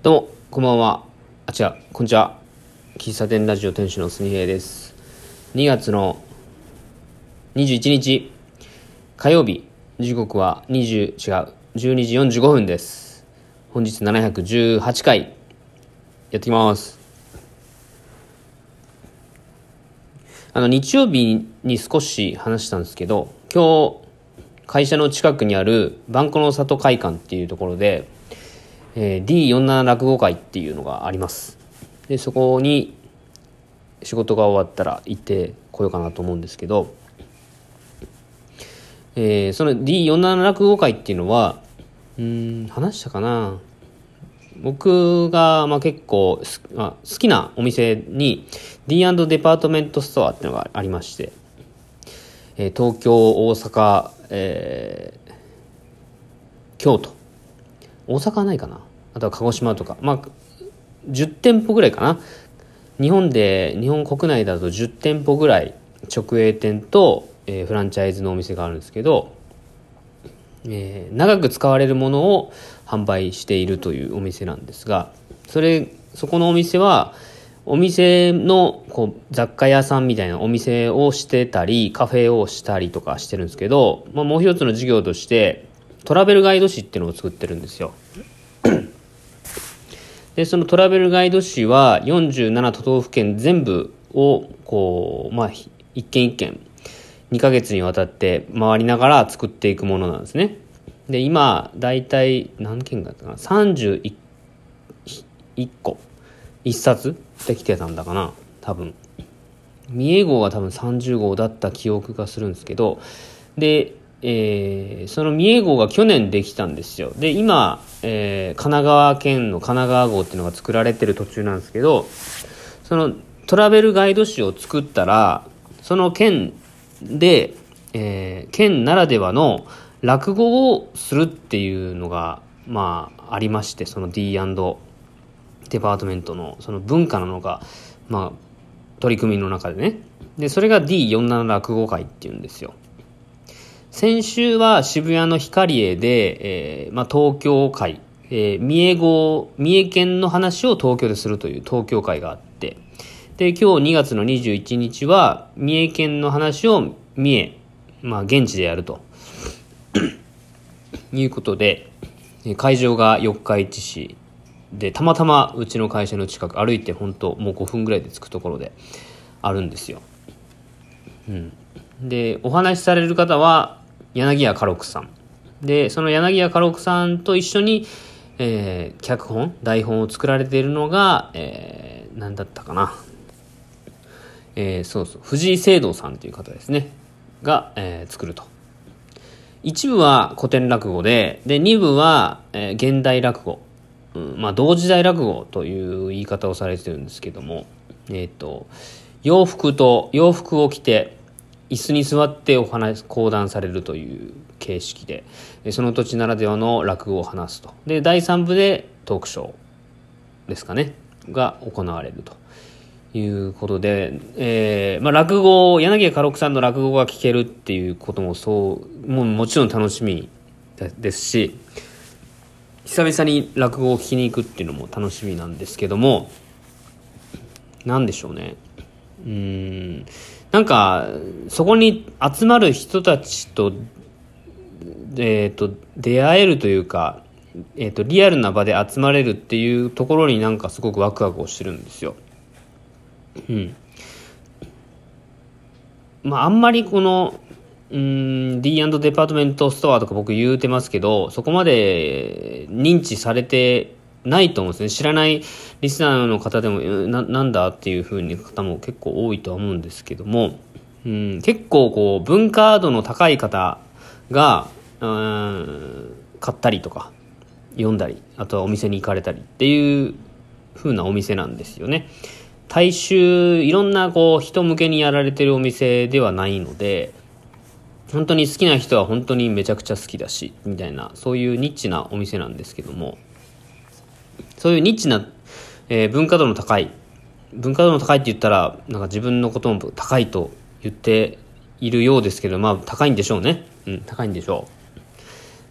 どうも、こんばんは。あ、違う、こんにちは。喫茶店ラジオ店主のすみへいです。2月の21日、火曜日、時刻は20、違う、12時45分です。本日718回、やってきます。あの、日曜日に少し話したんですけど、今日、会社の近くにあるバンコの里会館っていうところで、えー D47 落語会っていうのがあります。で、そこに仕事が終わったら行ってこようかなと思うんですけど、えーその D47 落語会っていうのは、うん、話したかな。僕が、まあ、結構す、あ、好きなお店に D& デパートメントストアっていうのがありまして、えー東京、大阪、えー京都、大阪はないかな。あとは鹿児島とか、まあ、10店舗ぐらいかな。日本で、日本国内だと10店舗ぐらい直営店と、えーフランチャイズのお店があるんですけど、えー長く使われるものを販売しているというお店なんですがそれそこのお店はお店のこう雑貨屋さんみたいなお店をしてたりカフェをしたりとかしてるんですけど、まあ、もう一つの事業としてトラベルガイド誌っていうのを作ってるんですよ。でそのトラベルガイド誌は47都道府県全部をこう、まあ、一軒一軒2ヶ月にわたって回りながら作っていくものなんですね。で、今、だいたい何件だったかな ?31 個、1冊できてたんだかな？多分。三重号が多分30号だった記憶がするんですけど、で、えーその三重号が去年できたんですよ。で、今、えー神奈川県の神奈川号っていうのが作られてる途中なんですけど、そのトラベルガイド誌を作ったら、その県で、えー県ならではの落語をするっていうのが、まあ、ありまして、その D& デパートメントのその文化なのか、まあ、取り組みの中でね。で、それが D47 落語会っていうんですよ。先週は渋谷のヒカリエで、えーまあ、東京会、えー三重号、三重県の話を東京でするという東京会があって、で、今日2月の21日は、三重県の話を三重、まあ、現地でやると。いうことで、会場が四日市市で、たまたまうちの会社の近く、歩いて本当もう5分ぐらいで着くところであるんですよ。うん。で、お話しされる方は、柳家家六さん。で、その柳家家六さんと一緒に、えー脚本、台本を作られているのが、えー、何だったかな。えーそうそう、藤井聖堂さんという方ですね。が、えー作ると。一部は古典落語で、で、二部は、えー現代落語。うん、まあ、同時代落語という言い方をされてるんですけども、えっ、と、洋服と、洋服を着て、椅子に座ってお話、講談されるという形式で、その土地ならではの落語を話すと。で、第三部でトークショーですかね、が行われると。いうことで、えーまあ、落語、柳家家六さんの落語が聞けるっていうこともそう、もうもちろん楽しみですし、久々に落語を聞きに行くっていうのも楽しみなんですけども、なんでしょうね。うん、なんか、そこに集まる人たちと、えっ、と、出会えるというか、えっ、と、リアルな場で集まれるっていうところになんかすごくワクワクをしてるんですよ。うん。まあ、あんまりこの、うーん、D& デパートメントストアとか僕言うてますけど、そこまで認知されてないと思うんですね。知らないリスナーの方でも、な、なんだっていう風に方も結構多いとは思うんですけども、うん、結構こう、文化度の高い方が、うん、買ったりとか、読んだり、あとはお店に行かれたりっていう風なお店なんですよね。大衆、いろんなこう人向けにやられてるお店ではないので、本当に好きな人は本当にめちゃくちゃ好きだし、みたいな、そういうニッチなお店なんですけども、そういうニッチな、えー文化度の高い、文化度の高いって言ったら、なんか自分のことも高いと言っているようですけど、まあ高いんでしょうね。うん、高いんでしょ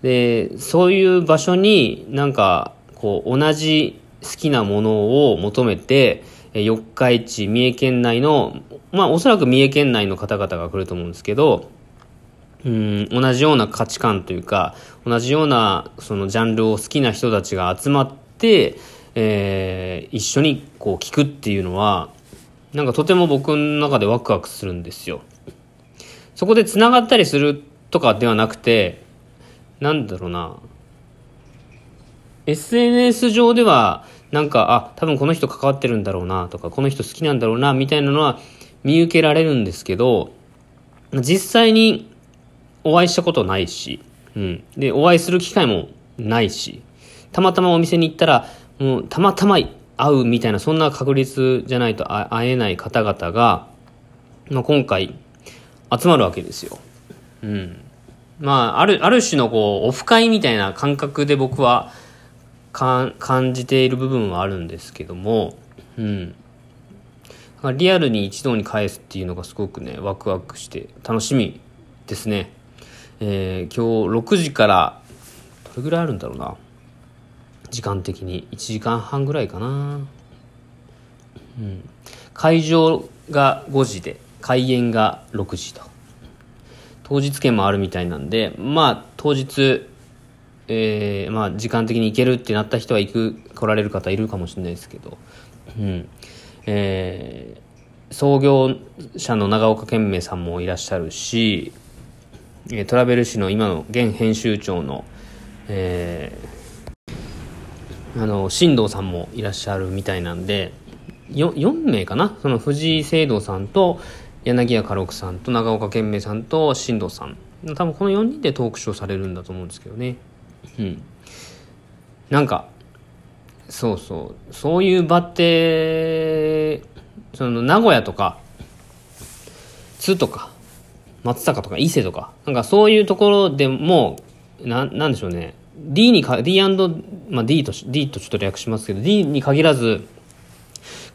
う。で、そういう場所になんか、こう、同じ好きなものを求めて、四日市、三重県内の、まあおそらく三重県内の方々が来ると思うんですけど、うん同じような価値観というか同じようなそのジャンルを好きな人たちが集まっ、えー、一緒にこう聞くっていうのはなんかとても僕の中でワクワクするんですよ。そこで繋がったりするとかではなくてなんだろうな SNS 上ではなんかあ多分この人関わってるんだろうなとかこの人好きなんだろうなみたいなのは見受けられるんですけど実際にお会いしたことないし、うん。で、お会いする機会もないし、たまたまお店に行ったら、もうたまたま会うみたいな、そんな確率じゃないと会えない方々が、まあ、今回、集まるわけですよ。うん。まあ、ある、ある種のこう、オフ会みたいな感覚で僕は、か感じている部分はあるんですけども、うん。リアルに一堂に返すっていうのがすごくね、ワクワクして楽しみですね。えー、今日6時からどれぐらいあるんだろうな時間的に1時間半ぐらいかな、うん、会場が5時で開演が6時と。当日券もあるみたいなんでまあ当日えー、まあ時間的に行けるってなった人は行く来られる方いるかもしれないですけど。うん。えー、創業者の長岡健明さんもいらっしゃるしトラベル誌の今の現編集長の、えー、あの新藤さんもいらっしゃるみたいなんで 4, 4名かな？その藤井聖堂さんと柳家家六さんと長岡健明さんと新藤さん。多分この4人でトークショーされるんだと思うんですけどね。うん。なんかそうそう。そういう場ってその名古屋とか津とか松坂とか伊勢とか、なんかそういうところでも、な、なんでしょうね。D にか、D& まあ D と、D とちょっと略しますけど、D に限らず、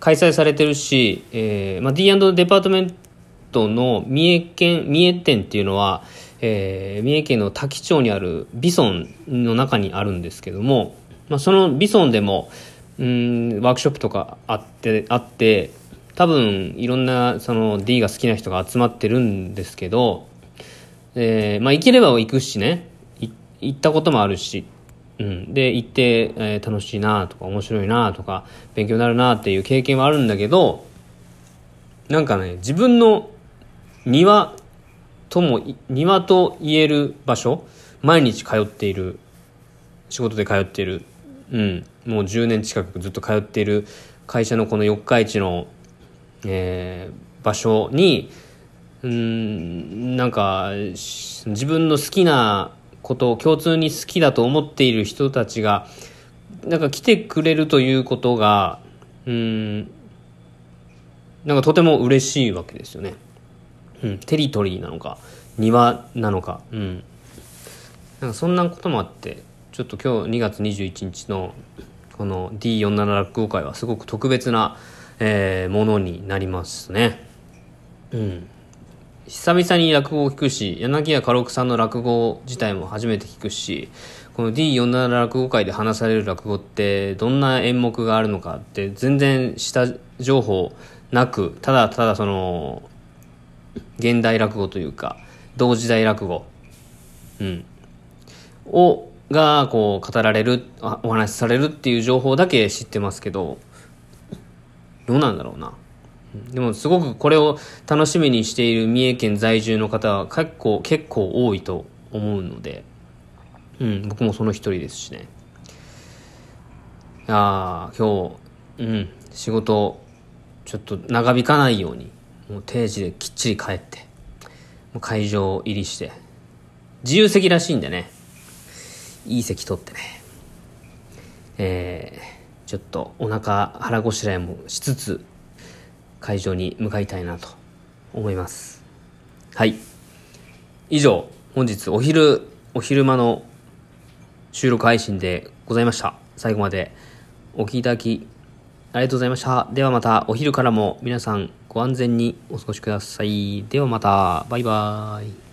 開催されてるし、えー、まあ D& デパートメントの三重県、三重店っていうのは、えー、三重県の多気町にあるビソンの中にあるんですけども、まあそのビソンでも、うん、ワークショップとかあって、あって、多分いろんなその D が好きな人が集まってるんですけど、えー、まあ行ければ行くしね。行ったこともあるし、うん、で行って、えー、楽しいなとか面白いなとか勉強になるなっていう経験はあるんだけどなんかね自分の庭とも庭と言える場所毎日通っている仕事で通っている、うん、もう10年近くずっと通っている会社のこの四日市のえー、場所にうんなんか自分の好きなことを共通に好きだと思っている人たちがなんか来てくれるということがうんなんかとても嬉しいわけですよね。うん、テリトリーなのか庭なのか、うん、なんかそんなこともあってちょっと今日2月21日のこの D47 落語会はすごく特別なえー、ものになりますね。うん。久々に落語を聞くし、柳家家六さんの落語自体も初めて聞くし、この D47 落語会で話される落語ってどんな演目があるのかって全然下情報なく、ただただその、現代落語というか、同時代落語、うん、を、が、こう、語られる、お話しされるっていう情報だけ知ってますけど、どうなんだろうな。でもすごくこれを楽しみにしている三重県在住の方は結構、結構多いと思うので、うん、僕もその一人ですしね。ああ、今日、うん、仕事、ちょっと長引かないように、もう定時できっちり帰って、もう会場入りして、自由席らしいんでね、いい席取ってね、えー、ちょっとお腹腹ごしらえもしつつ会場に向かいたいなと思います。はい。以上本日お昼お昼間の収録配信でございました。最後までお聴きいただきありがとうございました。ではまたお昼からも皆さんご安全にお過ごしください。ではまた。バイバーイ。